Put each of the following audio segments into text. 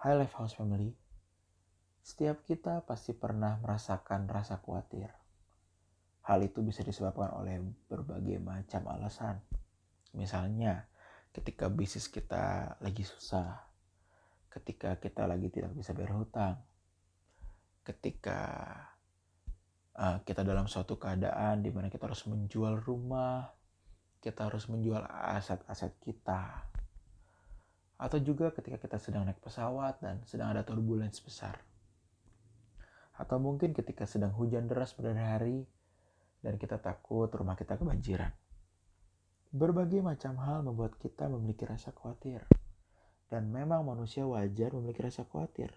Hai Life House Family, setiap kita pasti pernah merasakan rasa khawatir. Hal itu bisa disebabkan oleh berbagai macam alasan. Misalnya, ketika bisnis kita lagi susah, ketika kita lagi tidak bisa bayar hutang, ketika uh, kita dalam suatu keadaan di mana kita harus menjual rumah, kita harus menjual aset-aset kita, atau juga ketika kita sedang naik pesawat dan sedang ada turbulence besar. Atau mungkin ketika sedang hujan deras pada hari dan kita takut rumah kita kebanjiran. Berbagai macam hal membuat kita memiliki rasa khawatir. Dan memang manusia wajar memiliki rasa khawatir.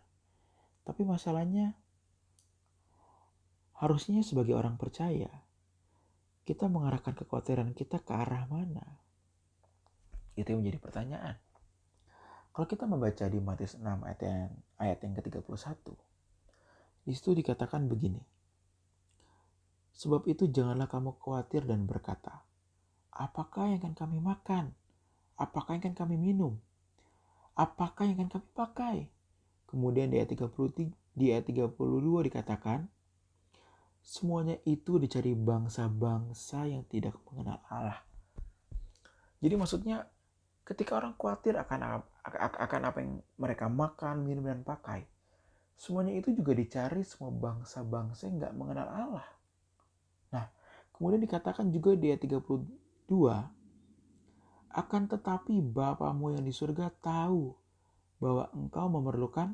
Tapi masalahnya, harusnya sebagai orang percaya, kita mengarahkan kekhawatiran kita ke arah mana? Itu yang menjadi pertanyaan. Kalau kita membaca di Matius 6 ayat yang, ayat yang ke-31, di situ dikatakan begini. Sebab itu janganlah kamu khawatir dan berkata, apakah yang akan kami makan? Apakah yang akan kami minum? Apakah yang akan kami pakai? Kemudian di ayat 33, di ayat 32 dikatakan, semuanya itu dicari bangsa-bangsa yang tidak mengenal Allah. Jadi maksudnya ketika orang khawatir akan akan apa yang mereka makan, minum, dan pakai, semuanya itu juga dicari semua bangsa-bangsa yang nggak mengenal Allah. Nah, kemudian dikatakan juga di ayat 32, akan tetapi Bapamu yang di surga tahu bahwa engkau memerlukan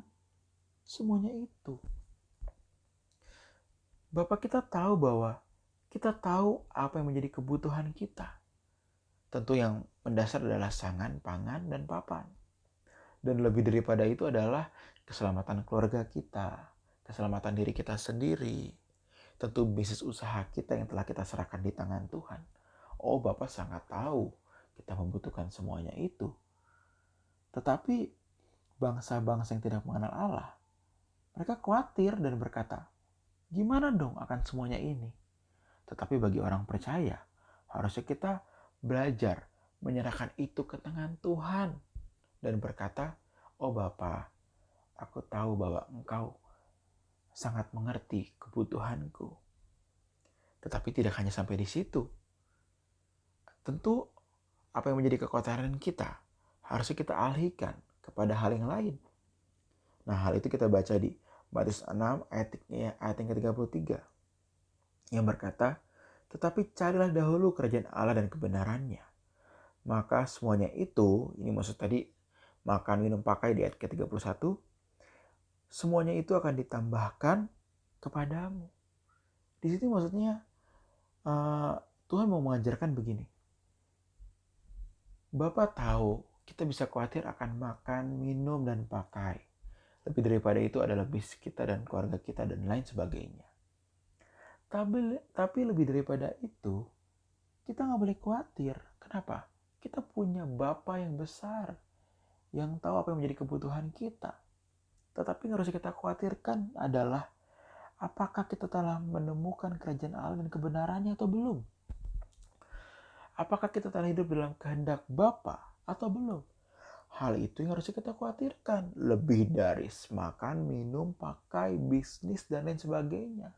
semuanya itu. Bapak kita tahu bahwa kita tahu apa yang menjadi kebutuhan kita. Tentu yang mendasar adalah sangan, pangan, dan papan. Dan lebih daripada itu adalah keselamatan keluarga kita, keselamatan diri kita sendiri. Tentu bisnis usaha kita yang telah kita serahkan di tangan Tuhan. Oh Bapak sangat tahu kita membutuhkan semuanya itu. Tetapi bangsa-bangsa yang tidak mengenal Allah, mereka khawatir dan berkata, gimana dong akan semuanya ini? Tetapi bagi orang percaya, harusnya kita belajar menyerahkan itu ke tangan Tuhan dan berkata, "Oh Bapa, aku tahu bahwa Engkau sangat mengerti kebutuhanku." Tetapi tidak hanya sampai di situ. Tentu apa yang menjadi kekhawatiran kita harusnya kita alihkan kepada hal yang lain. Nah, hal itu kita baca di Matius 6 ayat, ayat yang ke-33 yang berkata, tetapi carilah dahulu kerajaan Allah dan kebenarannya. Maka semuanya itu, ini maksud tadi makan, minum, pakai di ayat ke-31, semuanya itu akan ditambahkan kepadamu. Di situ maksudnya uh, Tuhan mau mengajarkan begini. Bapak tahu kita bisa khawatir akan makan, minum, dan pakai. Lebih daripada itu adalah bis kita dan keluarga kita dan lain sebagainya. Tapi, tapi lebih daripada itu, kita nggak boleh khawatir. Kenapa? Kita punya Bapak yang besar, yang tahu apa yang menjadi kebutuhan kita. Tetapi yang harus kita khawatirkan adalah apakah kita telah menemukan kerajaan Allah dan kebenarannya atau belum? Apakah kita telah hidup dalam kehendak Bapa atau belum? Hal itu yang harus kita khawatirkan. Lebih dari makan, minum, pakai, bisnis, dan lain sebagainya.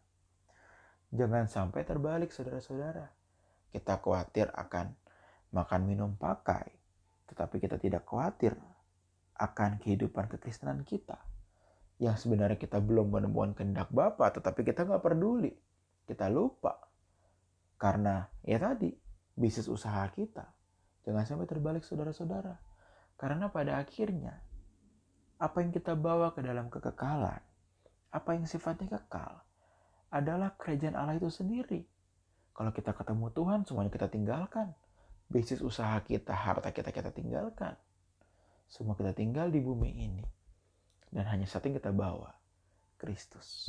Jangan sampai terbalik saudara-saudara. Kita khawatir akan makan minum pakai, tetapi kita tidak khawatir akan kehidupan kekristenan kita. Yang sebenarnya kita belum menemukan kehendak Bapa, tetapi kita nggak peduli. Kita lupa. Karena ya tadi, bisnis usaha kita. Jangan sampai terbalik saudara-saudara. Karena pada akhirnya, apa yang kita bawa ke dalam kekekalan, apa yang sifatnya kekal, adalah kerajaan Allah itu sendiri. Kalau kita ketemu Tuhan, semuanya kita tinggalkan. Bisnis usaha kita, harta kita, kita tinggalkan. Semua kita tinggal di bumi ini. Dan hanya satu yang kita bawa, Kristus.